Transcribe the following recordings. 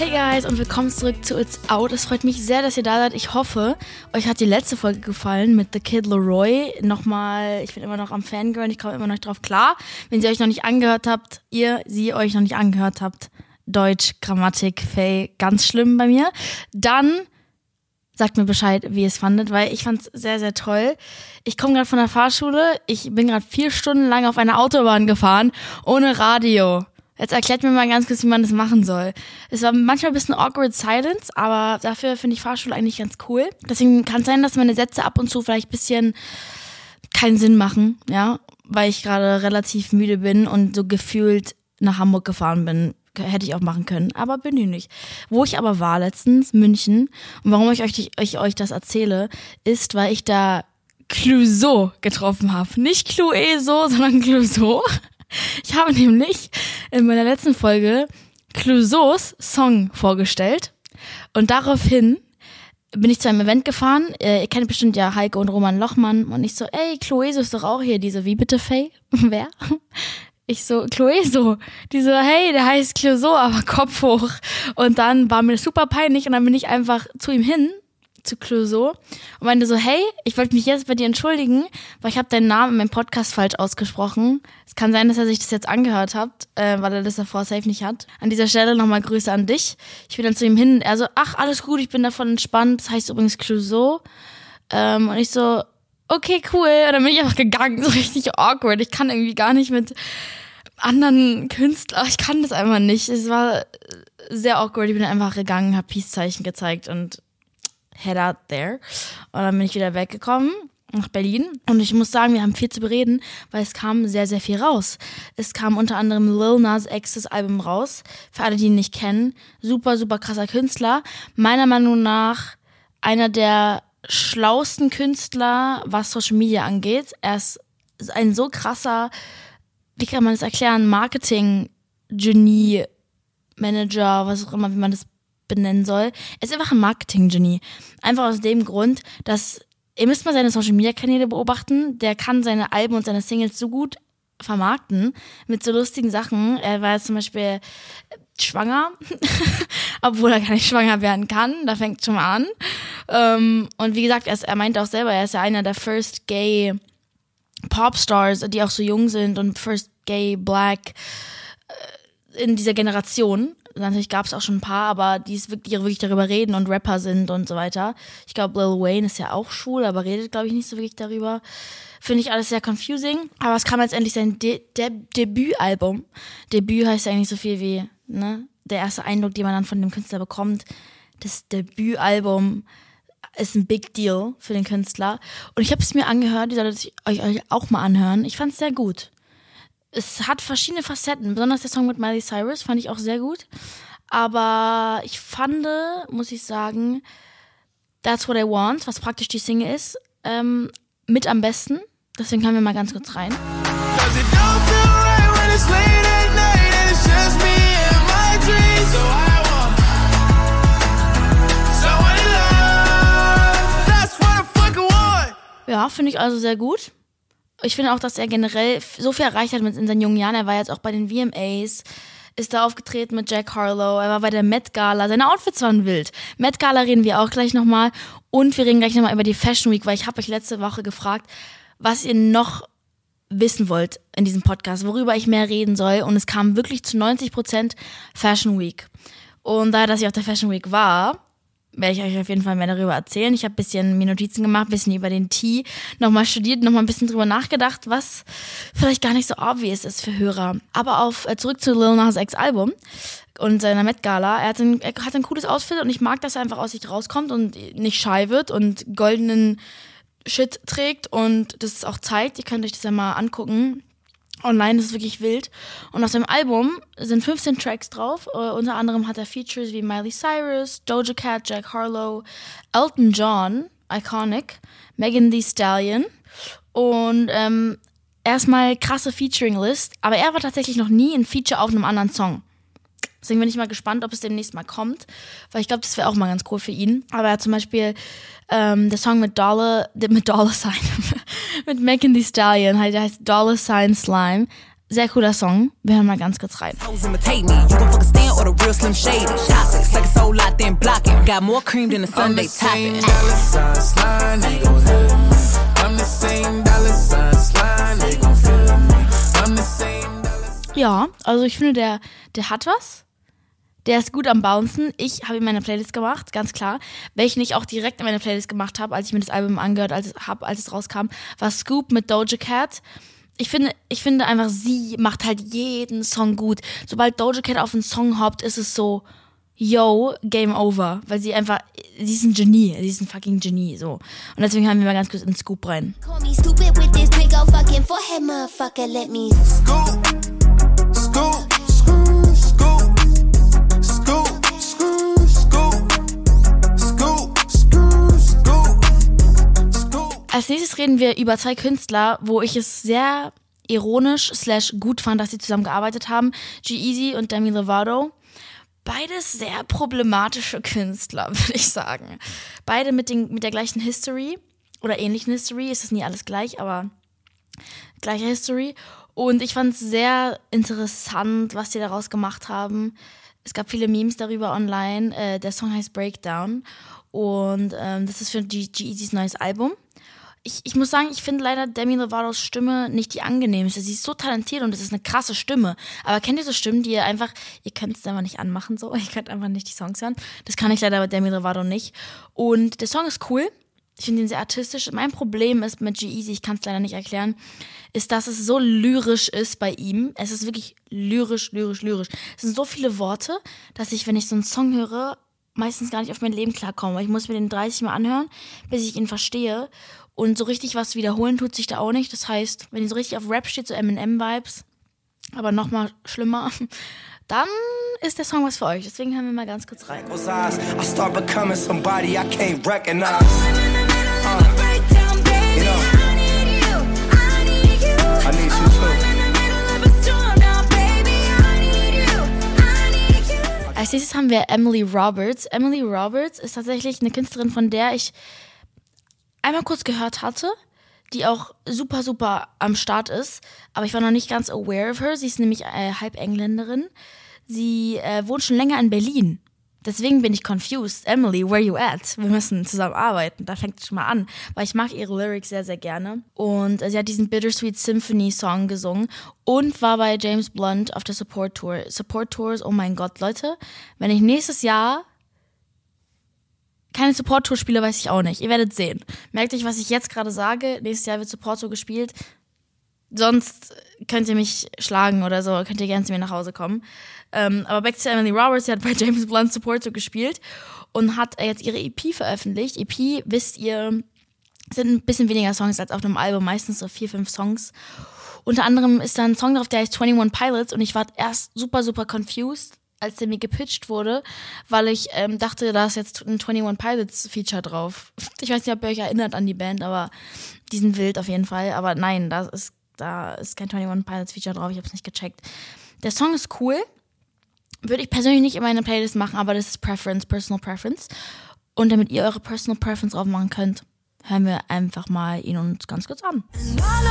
Hey guys und willkommen zurück zu It's Out. Es freut mich sehr, dass ihr da seid. Ich hoffe, euch hat die letzte Folge gefallen mit The Kid Leroy. Nochmal, ich bin immer noch am Fangirl, ich komme immer noch drauf klar. Wenn ihr euch noch nicht angehört habt, ihr, sie euch noch nicht angehört habt, Deutsch, Grammatik, Faye, ganz schlimm bei mir, dann sagt mir Bescheid, wie ihr es fandet, weil ich fand es sehr, sehr toll. Ich komme gerade von der Fahrschule, ich bin gerade vier Stunden lang auf einer Autobahn gefahren, ohne Radio. Jetzt erklärt mir mal ganz kurz, wie man das machen soll. Es war manchmal ein bisschen awkward silence, aber dafür finde ich Fahrschule eigentlich ganz cool. Deswegen kann es sein, dass meine Sätze ab und zu vielleicht ein bisschen keinen Sinn machen, ja, weil ich gerade relativ müde bin und so gefühlt nach Hamburg gefahren bin. Hätte ich auch machen können, aber bin ich nicht. Wo ich aber war letztens, München, und warum ich euch, ich euch das erzähle, ist, weil ich da Clouseau getroffen habe. Nicht Cloueso, sondern Clouseau. Ich habe nämlich in meiner letzten Folge Clouseaus Song vorgestellt und daraufhin bin ich zu einem Event gefahren. Äh, ihr kennt bestimmt ja Heike und Roman Lochmann und ich so, ey, Cloueso ist doch auch hier. Diese, wie bitte, Faye? Wer? Ich so, Cloueso. Die so, hey, der heißt Clouseau, aber Kopf hoch. Und dann war mir super peinlich und dann bin ich einfach zu ihm hin zu Clouseau und meinte so, hey, ich wollte mich jetzt bei dir entschuldigen, weil ich habe deinen Namen in meinem Podcast falsch ausgesprochen. Es kann sein, dass er sich das jetzt angehört hat, äh, weil er das davor safe nicht hat. An dieser Stelle nochmal Grüße an dich. Ich bin dann zu ihm hin und er so, ach, alles gut, ich bin davon entspannt. Das heißt übrigens Clouseau. Ähm, und ich so, okay, cool. Und dann bin ich einfach gegangen, so richtig awkward. Ich kann irgendwie gar nicht mit anderen Künstlern, ich kann das einfach nicht. Es war sehr awkward. Ich bin einfach gegangen, habe Peace-Zeichen gezeigt und head out there. Und dann bin ich wieder weggekommen nach Berlin. Und ich muss sagen, wir haben viel zu bereden, weil es kam sehr, sehr viel raus. Es kam unter anderem Lil Nas X's Album raus. Für alle, die ihn nicht kennen. Super, super krasser Künstler. Meiner Meinung nach einer der schlauesten Künstler, was Social Media angeht. Er ist ein so krasser, wie kann man das erklären, Marketing-Genie, Manager, was auch immer, wie man das benennen soll. Er ist einfach ein Marketing-Genie. Einfach aus dem Grund, dass ihr müsst mal seine Social-Media-Kanäle beobachten. Der kann seine Alben und seine Singles so gut vermarkten mit so lustigen Sachen. Er war zum Beispiel schwanger, obwohl er gar nicht schwanger werden kann. Da fängt schon mal an. Ähm, und wie gesagt, er, meinte auch selber, er ist ja einer der first gay Popstars, die auch so jung sind und first gay black äh, in dieser Generation natürlich gab es auch schon ein paar, aber die, ist wirklich, die wirklich darüber reden und Rapper sind und so weiter. Ich glaube, Lil Wayne ist ja auch schwul, aber redet, glaube ich, nicht so wirklich darüber. Finde ich alles sehr confusing. Aber es kam jetzt endlich sein De De Debütalbum. Debüt heißt ja eigentlich so viel wie, ne? Der erste Eindruck, den man dann von dem Künstler bekommt. Das Debütalbum ist ein Big Deal für den Künstler. Und ich habe es mir angehört, die solltet euch, euch auch mal anhören. Ich fand es sehr gut es hat verschiedene Facetten. Besonders der Song mit Miley Cyrus fand ich auch sehr gut. Aber ich fand, muss ich sagen, That's What I Want, was praktisch die Single ist, ähm, mit am besten. Deswegen können wir mal ganz kurz rein. Ja, finde ich also sehr gut ich finde auch, dass er generell so viel erreicht hat mit in seinen jungen Jahren. Er war jetzt auch bei den VMAs, ist da aufgetreten mit Jack Harlow, er war bei der Met Gala. Seine Outfits waren wild. Met Gala reden wir auch gleich nochmal. Und wir reden gleich nochmal über die Fashion Week, weil ich habe euch letzte Woche gefragt, was ihr noch wissen wollt in diesem Podcast, worüber ich mehr reden soll. Und es kam wirklich zu 90 Prozent Fashion Week. Und da, dass ich auf der Fashion Week war, werde ich euch auf jeden Fall mehr darüber erzählen. Ich habe bisschen mir Notizen gemacht, bisschen über den Tee nochmal studiert, nochmal ein bisschen drüber nachgedacht, was vielleicht gar nicht so obvious ist für Hörer. Aber auf äh, zurück zu Lil Nas X Album und seiner Met Gala. Er hat, ein, er hat ein cooles Outfit und ich mag, dass er einfach aus sich rauskommt und nicht shy wird und goldenen Shit trägt und das auch zeigt. Ihr könnt euch das ja mal angucken online, das ist wirklich wild. Und auf dem Album sind 15 Tracks drauf. Uh, unter anderem hat er Features wie Miley Cyrus, Doja Cat, Jack Harlow, Elton John, Iconic, Megan Thee Stallion und ähm, erstmal krasse Featuring-List. Aber er war tatsächlich noch nie ein Feature auf einem anderen Song. Deswegen bin ich mal gespannt, ob es demnächst mal kommt, weil ich glaube, das wäre auch mal ganz cool für ihn. Aber er hat zum Beispiel ähm, der Song mit Dollar, mit Dollar Sign, mit Megan Thee Stallion. Der heißt Dollar Sign Slime. Sehr cooler Song. Wir hören mal ganz kurz rein. Ja, also ich finde, der, der hat was. Der ist gut am Bouncen. Ich habe ihm meine Playlist gemacht, ganz klar. Welchen ich auch direkt in meine Playlist gemacht habe, als ich mir das Album angehört als, habe, als es rauskam, war Scoop mit Doja Cat. Ich finde, ich finde einfach, sie macht halt jeden Song gut. Sobald Doja Cat auf einen Song hoppt, ist es so, yo, Game Over. Weil sie einfach, sie ist ein Genie. Sie ist ein fucking Genie, so. Und deswegen haben wir mal ganz kurz in Scoop rein. Call me stupid with this big old fucking forehead, motherfucker. Let me scoop, Als nächstes reden wir über zwei Künstler, wo ich es sehr ironisch slash gut fand, dass sie zusammengearbeitet haben. G-Eazy und Demi Lovato. Beides sehr problematische Künstler, würde ich sagen. Beide mit, den, mit der gleichen History oder ähnlichen History. Ist nie alles gleich, aber gleiche History. Und ich fand es sehr interessant, was die daraus gemacht haben. Es gab viele Memes darüber online. Äh, der Song heißt Breakdown. Und ähm, das ist für G-Eazys neues Album. Ich, ich muss sagen, ich finde leider Demi Lovatos Stimme nicht die angenehmste. Sie ist so talentiert und es ist eine krasse Stimme. Aber kennt ihr so Stimmen, die ihr einfach, ihr könnt es einfach nicht anmachen so, ihr könnt einfach nicht die Songs hören. Das kann ich leider bei Demi Lovato nicht. Und der Song ist cool. Ich finde ihn sehr artistisch. Mein Problem ist mit G-Eazy, ich kann es leider nicht erklären, ist, dass es so lyrisch ist bei ihm. Es ist wirklich lyrisch, lyrisch, lyrisch. Es sind so viele Worte, dass ich, wenn ich so einen Song höre, meistens gar nicht auf mein Leben klarkomme. Ich muss mir den 30 Mal anhören, bis ich ihn verstehe. Und so richtig was wiederholen tut sich da auch nicht. Das heißt, wenn ihr so richtig auf Rap steht, so Eminem-Vibes, aber noch mal schlimmer, dann ist der Song was für euch. Deswegen hören wir mal ganz kurz rein. I start becoming somebody I can't recognize. You know, Als nächstes haben wir Emily Roberts. Emily Roberts ist tatsächlich eine Künstlerin, von der ich einmal kurz gehört hatte, die auch super, super am Start ist. Aber ich war noch nicht ganz aware of her. Sie ist nämlich äh, halb Engländerin. Sie äh, wohnt schon länger in Berlin. Deswegen bin ich confused. Emily, where you at? Wir müssen zusammen arbeiten. Da fängt es schon mal an. Weil ich mag ihre Lyrics sehr, sehr gerne. Und äh, sie hat diesen Bittersweet Symphony Song gesungen und war bei James Blunt auf der Support Tour. Support Tours, oh mein Gott, Leute. Wenn ich nächstes Jahr keine Support Tour spiele, weiß ich auch nicht. Ihr werdet sehen. Merkt euch, was ich jetzt gerade sage. Nächstes Jahr wird Support Tour gespielt. Sonst könnt ihr mich schlagen oder so. Könnt ihr gerne zu mir nach Hause kommen. Ähm, aber back to Emily Roberts, sie hat bei James Blunt Support Tour gespielt und hat jetzt ihre EP veröffentlicht. EP, wisst ihr, sind ein bisschen weniger Songs als auf einem Album, meistens so vier, fünf Songs. Unter anderem ist da ein Song drauf, der heißt 21 Pilots und ich war erst super, super confused, als der mir gepitcht wurde, weil ich ähm, dachte, da ist jetzt ein 21 Pilots Feature drauf. Ich weiß nicht, ob ihr euch erinnert an die Band, aber die sind wild auf jeden Fall. Aber nein, da ist, da ist kein 21 Pilots Feature drauf, ich habe es nicht gecheckt. Der Song ist cool, würde ich persönlich nicht in meine Playlist machen, aber das ist Preference, Personal Preference. Und damit ihr eure Personal Preference drauf machen könnt, hören wir einfach mal ihn uns ganz kurz an. All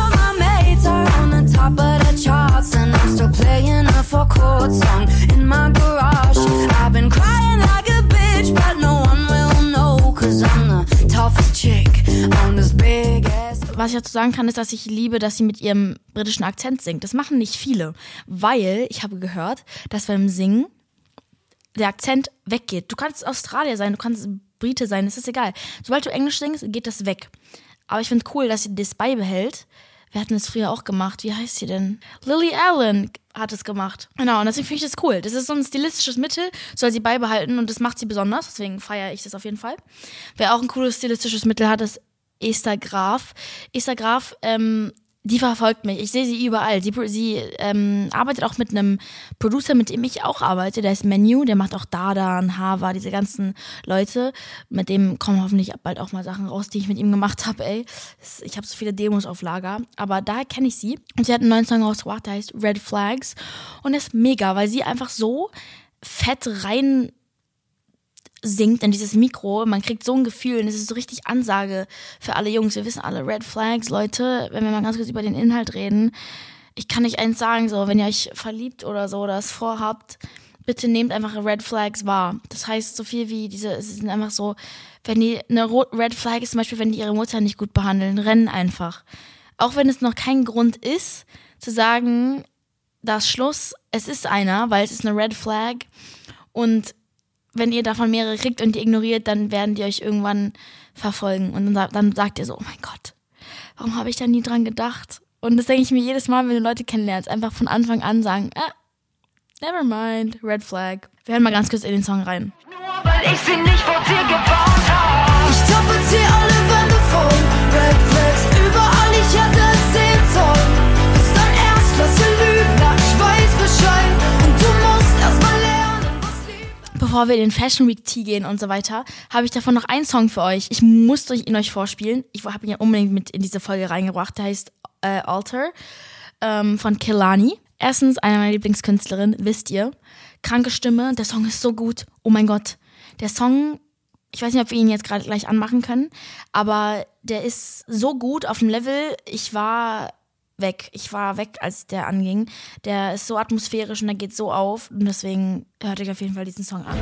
Was ich dazu sagen kann, ist, dass ich liebe, dass sie mit ihrem britischen Akzent singt. Das machen nicht viele, weil ich habe gehört, dass beim Singen der Akzent weggeht. Du kannst Australier sein, du kannst Brite sein, es ist egal. Sobald du Englisch singst, geht das weg. Aber ich finde cool, dass sie das beibehält. Wir hatten es früher auch gemacht. Wie heißt sie denn? Lily Allen hat es gemacht. Genau, und deswegen finde ich das cool. Das ist so ein stilistisches Mittel, soll sie beibehalten und das macht sie besonders. Deswegen feiere ich das auf jeden Fall. Wer auch ein cooles stilistisches Mittel hat, ist Esther Graf. Esther Graf, ähm, die verfolgt mich. Ich sehe sie überall. Sie, sie ähm, arbeitet auch mit einem Producer, mit dem ich auch arbeite. Der ist Menu, der macht auch Dada und Hava, diese ganzen Leute. Mit dem kommen hoffentlich bald auch mal Sachen raus, die ich mit ihm gemacht habe, ey. Ich habe so viele Demos auf Lager. Aber daher kenne ich sie. Und sie hat einen neuen Song rausgebracht, der heißt Red Flags. Und der ist mega, weil sie einfach so fett rein singt in dieses Mikro. Man kriegt so ein Gefühl und es ist so richtig Ansage für alle Jungs. Wir wissen alle Red Flags, Leute. Wenn wir mal ganz kurz über den Inhalt reden. ich kann nicht eins sagen, so, wenn ihr euch verliebt oder so oder es vorhabt, bitte nehmt einfach Red Flags wahr. Das heißt, so viel wie diese, es sind einfach so, wenn die, eine Red Flag ist zum Beispiel, wenn die ihre Mutter nicht gut behandeln, rennen einfach. Auch wenn es noch kein Grund ist, zu sagen, das Schluss, es ist einer, weil es ist eine Red Flag und wenn ihr davon mehrere kriegt und die ignoriert, dann werden die euch irgendwann verfolgen und dann, sa- dann sagt ihr so, oh mein Gott, warum habe ich da nie dran gedacht? Und das denke ich mir jedes Mal, wenn du Leute kennenlernst, einfach von Anfang an sagen, ah, never mind, Red Flag. Wir hören mal ganz kurz in den Song rein. weil ich sie nicht vor dir gebaut hab. Ich tapezier alle Wände voll. Red Flags überall, ich hätte es sehen sollen. Bist ein Erstklasse Lügner, Bevor wir in den Fashion Week Tea gehen und so weiter, habe ich davon noch einen Song für euch. Ich musste ihn euch vorspielen. Ich habe ihn ja unbedingt mit in diese Folge reingebracht. Der heißt äh, Alter ähm, von Kelani. Erstens eine meiner Lieblingskünstlerinnen, wisst ihr. Kranke Stimme, der Song ist so gut. Oh mein Gott. Der Song, ich weiß nicht, ob wir ihn jetzt gerade gleich anmachen können, aber der ist so gut auf dem Level. Ich war weg. Ich war weg, als der anging. Der ist so atmosphärisch und der geht so auf. Und deswegen hört euch auf jeden Fall diesen Song an.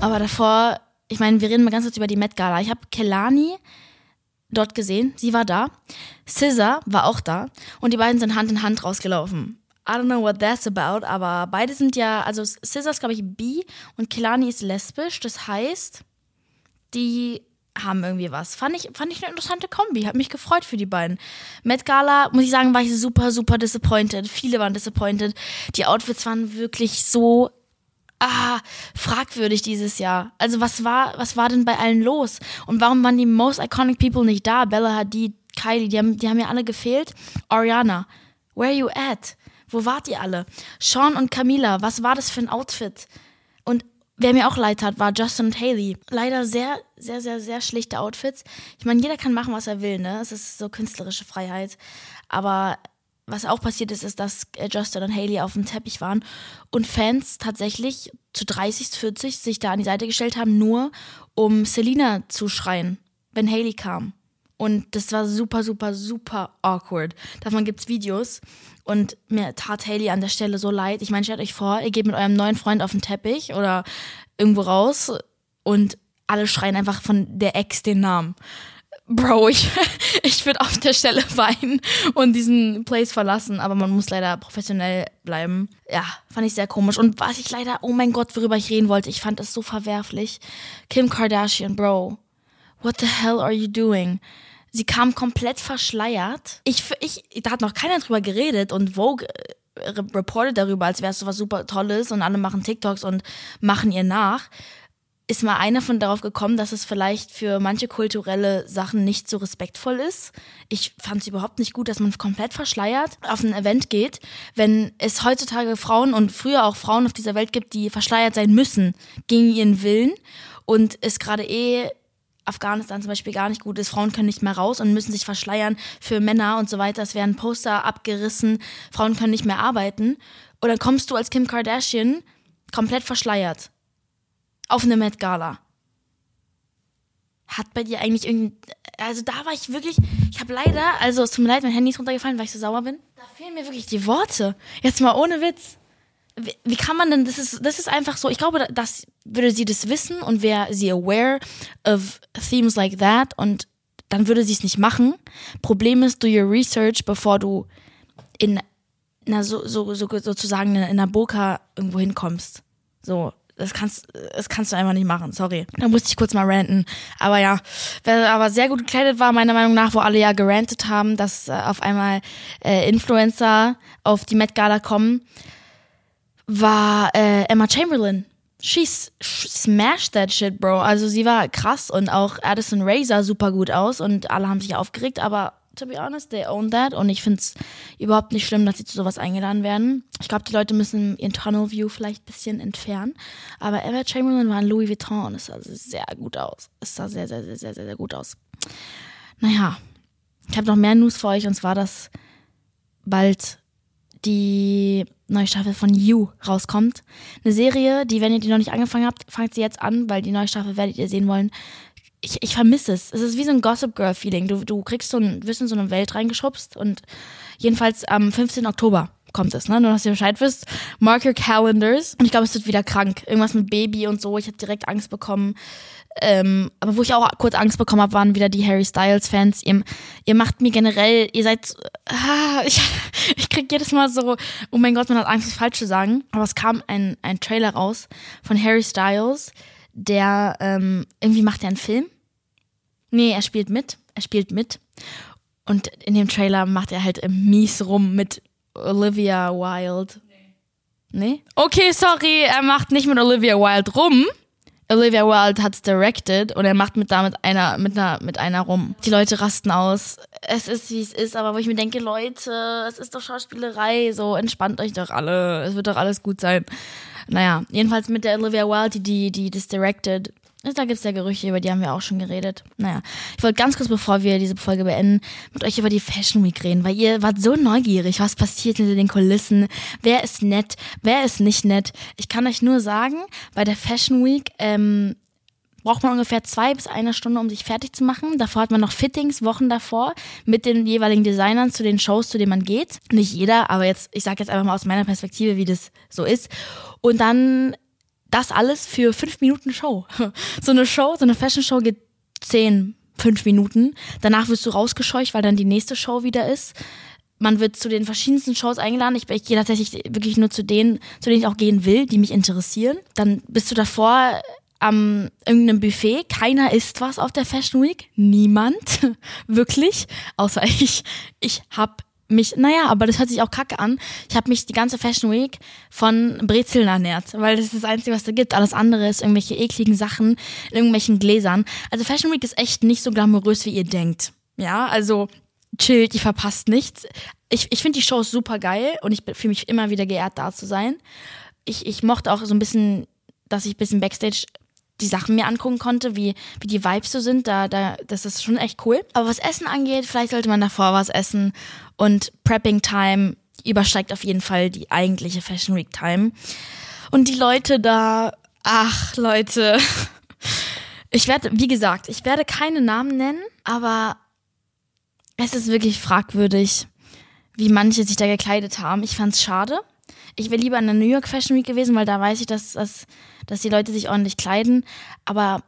Aber davor, ich meine, wir reden mal ganz kurz über die Met Gala. Ich habe Kelani dort gesehen, sie war da. Scissor war auch da und die beiden sind Hand in Hand rausgelaufen. I don't know what that's about, aber beide sind ja, also Scissor ist glaube ich bi und Kelani ist lesbisch. Das heißt, die haben irgendwie was. Fand ich, fand ich eine interessante Kombi. Hat mich gefreut für die beiden. Met Gala, muss ich sagen, war ich super, super disappointed. Viele waren disappointed. Die Outfits waren wirklich so ah, fragwürdig dieses Jahr. Also was war, was war denn bei allen los? Und warum waren die most iconic people nicht da? Bella Hadid, Kylie, die haben, die haben ja alle gefehlt. Ariana, where you at? Wo wart ihr alle? Sean und Camila, was war das für ein Outfit? Und wer mir auch leid hat, war Justin und Haley. Leider sehr, sehr, sehr, sehr schlichte Outfits. Ich meine, jeder kann machen, was er will, ne? Es ist so künstlerische Freiheit. Aber was auch passiert ist, ist, dass äh, Justin und Haley auf dem Teppich waren und Fans tatsächlich zu 30, 40 sich da an die Seite gestellt haben, nur um Selina zu schreien, wenn Haley kam. Und das war super, super, super awkward. Davon gibt's Videos. Und mir tat Haley an der Stelle so leid. Ich meine, stellt euch vor, ihr geht mit eurem neuen Freund auf den Teppich oder irgendwo raus und alle schreien einfach von der Ex den Namen. Bro, ich, ich würde auf der Stelle weinen und diesen Place verlassen, aber man muss leider professionell bleiben. Ja, fand ich sehr komisch. Und was ich leider, oh mein Gott, worüber ich reden wollte, ich fand es so verwerflich. Kim Kardashian, Bro, what the hell are you doing? Sie kam komplett verschleiert. Ich, ich, da hat noch keiner drüber geredet und Vogue äh, re- reportet darüber, als wäre es so was super Tolles und alle machen TikToks und machen ihr nach ist mal einer von darauf gekommen, dass es vielleicht für manche kulturelle Sachen nicht so respektvoll ist. Ich fand es überhaupt nicht gut, dass man komplett verschleiert auf ein Event geht, wenn es heutzutage Frauen und früher auch Frauen auf dieser Welt gibt, die verschleiert sein müssen gegen ihren Willen und es gerade eh Afghanistan zum Beispiel gar nicht gut ist. Frauen können nicht mehr raus und müssen sich verschleiern für Männer und so weiter. Es werden Poster abgerissen, Frauen können nicht mehr arbeiten. Und dann kommst du als Kim Kardashian komplett verschleiert auf eine Met Gala. Hat bei dir eigentlich irgendein. Also da war ich wirklich. Ich habe leider, also es tut mir leid, mein Handy ist runtergefallen, weil ich so sauer bin. Da fehlen mir wirklich die Worte. Jetzt mal ohne Witz. Wie, wie kann man denn, das ist, das ist einfach so, ich glaube, das würde sie das wissen und wäre sie aware of themes like that und dann würde sie es nicht machen. Problem ist, do your research, bevor du in einer so, so, so sozusagen in einer Burka irgendwo hinkommst. So, das kannst, das kannst du einfach nicht machen, sorry. Da musste ich kurz mal ranten. Aber ja, wer aber sehr gut gekleidet war, meiner Meinung nach, wo alle ja gerantet haben, dass äh, auf einmal äh, Influencer auf die Met Gala kommen, war äh, Emma Chamberlain. She smashed that shit, bro. Also sie war krass und auch Addison Rae sah super gut aus und alle haben sich aufgeregt, aber to be honest, they own that und ich find's überhaupt nicht schlimm, dass sie zu sowas eingeladen werden. Ich glaube, die Leute müssen ihren Tunnel View vielleicht ein bisschen entfernen, aber Emma Chamberlain war in Louis Vuitton und es sah sehr gut aus. Es sah sehr, sehr, sehr, sehr, sehr, sehr gut aus. Naja, ich habe noch mehr News für euch und zwar, dass bald die neue Staffel von You rauskommt. Eine Serie, die, wenn ihr die noch nicht angefangen habt, fangt sie jetzt an, weil die neue Staffel werdet ihr sehen wollen. Ich, ich vermisse es. Es ist wie so ein Gossip Girl Feeling. Du, du kriegst so ein, wirst in so eine Welt reingeschubst und jedenfalls am 15. Oktober kommt es, ne? Nur, dass ihr Bescheid wisst. Mark your calendars. Und ich glaube, es wird wieder krank. Irgendwas mit Baby und so. Ich habe direkt Angst bekommen. Ähm, aber wo ich auch kurz Angst bekommen habe, waren wieder die Harry Styles Fans. Ihr, ihr macht mir generell, ihr seid, ah, ich, ich krieg jedes Mal so, oh mein Gott, man hat Angst, das falsch zu sagen. Aber es kam ein, ein Trailer raus von Harry Styles, der, ähm, irgendwie macht er einen Film. Nee, er spielt mit. Er spielt mit. Und in dem Trailer macht er halt mies rum mit Olivia Wilde. Nee. Okay, sorry, er macht nicht mit Olivia Wilde rum. Olivia Wilde hat's directed und er macht mit damit einer mit einer mit einer rum. Die Leute rasten aus. Es ist wie es ist, aber wo ich mir denke, Leute, es ist doch Schauspielerei, so entspannt euch doch alle. Es wird doch alles gut sein. Naja, jedenfalls mit der Olivia Wilde, die die das directed. Da gibt's ja Gerüche, über die haben wir auch schon geredet. Naja, ich wollte ganz kurz, bevor wir diese Folge beenden, mit euch über die Fashion Week reden, weil ihr wart so neugierig, was passiert hinter den Kulissen, wer ist nett, wer ist nicht nett. Ich kann euch nur sagen, bei der Fashion Week ähm, braucht man ungefähr zwei bis eine Stunde, um sich fertig zu machen. Davor hat man noch Fittings Wochen davor mit den jeweiligen Designern zu den Shows, zu denen man geht. Nicht jeder, aber jetzt, ich sage jetzt einfach mal aus meiner Perspektive, wie das so ist. Und dann das alles für fünf Minuten Show. So eine Show, so eine Fashion Show geht zehn, fünf Minuten. Danach wirst du rausgescheucht, weil dann die nächste Show wieder ist. Man wird zu den verschiedensten Shows eingeladen. Ich, ich gehe tatsächlich wirklich nur zu denen, zu denen ich auch gehen will, die mich interessieren. Dann bist du davor am irgendeinem Buffet. Keiner isst was auf der Fashion Week. Niemand. Wirklich. Außer ich. Ich hab mich, naja, aber das hört sich auch kacke an. Ich habe mich die ganze Fashion Week von Brezeln ernährt, weil das ist das Einzige, was da gibt. Alles andere ist irgendwelche ekligen Sachen in irgendwelchen Gläsern. Also Fashion Week ist echt nicht so glamourös, wie ihr denkt. Ja, also chillt, ihr verpasst nichts. Ich, ich finde die Shows super geil und ich fühle mich immer wieder geehrt, da zu sein. Ich, ich mochte auch so ein bisschen, dass ich ein bisschen Backstage die Sachen mir angucken konnte, wie, wie die Vibes so sind. Da, da, das ist schon echt cool. Aber was Essen angeht, vielleicht sollte man davor was essen. Und Prepping Time übersteigt auf jeden Fall die eigentliche Fashion Week Time. Und die Leute da, ach Leute. Ich werde, wie gesagt, ich werde keine Namen nennen, aber es ist wirklich fragwürdig, wie manche sich da gekleidet haben. Ich fand's schade. Ich wäre lieber in der New York Fashion Week gewesen, weil da weiß ich, dass, dass, dass die Leute sich ordentlich kleiden. Aber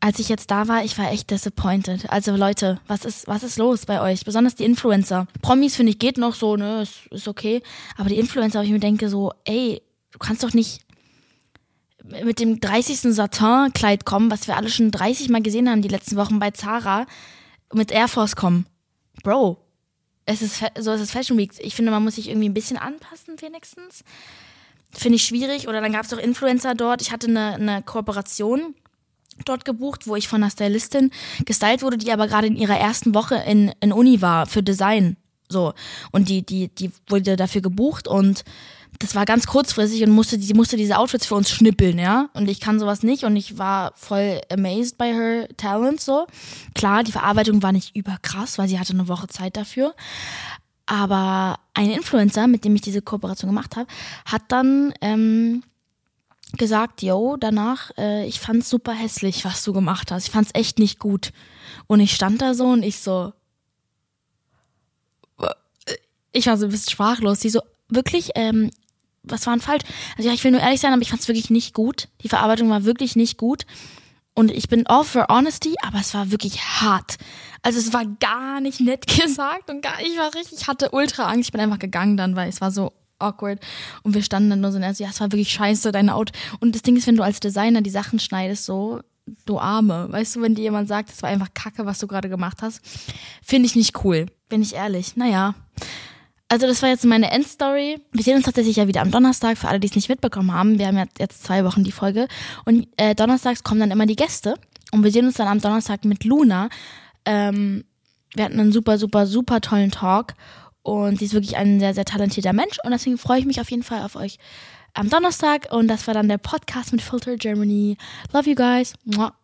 als ich jetzt da war, ich war echt disappointed. Also Leute, was ist, was ist los bei euch? Besonders die Influencer. Promis finde ich geht noch so, ne, ist, ist okay. Aber die Influencer, wo ich mir denke so, ey, du kannst doch nicht mit dem 30. Satin-Kleid kommen, was wir alle schon 30 Mal gesehen haben die letzten Wochen bei Zara, mit Air Force kommen. Bro, es ist, so es ist Fashion Week. Ich finde, man muss sich irgendwie ein bisschen anpassen, wenigstens. Finde ich schwierig. Oder dann gab es auch Influencer dort. Ich hatte eine, eine Kooperation dort gebucht, wo ich von einer Stylistin gestylt wurde, die aber gerade in ihrer ersten Woche in, in Uni war für Design. So. Und die, die, die wurde dafür gebucht und das war ganz kurzfristig und musste, die musste diese Outfits für uns schnippeln, ja. Und ich kann sowas nicht und ich war voll amazed by her talent, so. Klar, die Verarbeitung war nicht überkrass, weil sie hatte eine Woche Zeit dafür. Aber ein Influencer, mit dem ich diese Kooperation gemacht habe, hat dann ähm, gesagt, yo, danach, äh, ich fand's super hässlich, was du gemacht hast. Ich fand's echt nicht gut. Und ich stand da so und ich so, ich war so ein bisschen sprachlos. Die so, wirklich, ähm, was war denn falsch? Also ja, ich will nur ehrlich sein, aber ich fand's wirklich nicht gut. Die Verarbeitung war wirklich nicht gut. Und ich bin all for honesty, aber es war wirklich hart. Also es war gar nicht nett gesagt und gar, ich war richtig, ich hatte ultra Angst. Ich bin einfach gegangen dann, weil es war so awkward. Und wir standen dann nur so, und er so, ja, es war wirklich scheiße, deine Out. Und das Ding ist, wenn du als Designer die Sachen schneidest, so, du Arme. Weißt du, wenn dir jemand sagt, es war einfach kacke, was du gerade gemacht hast, finde ich nicht cool. Bin ich ehrlich. Naja. Also das war jetzt meine Endstory. Wir sehen uns tatsächlich ja wieder am Donnerstag, für alle, die es nicht mitbekommen haben. Wir haben ja jetzt zwei Wochen die Folge. Und äh, donnerstags kommen dann immer die Gäste. Und wir sehen uns dann am Donnerstag mit Luna. Ähm, wir hatten einen super, super, super tollen Talk. Und sie ist wirklich ein sehr, sehr talentierter Mensch. Und deswegen freue ich mich auf jeden Fall auf euch am Donnerstag. Und das war dann der Podcast mit Filter Germany. Love you guys. Mua.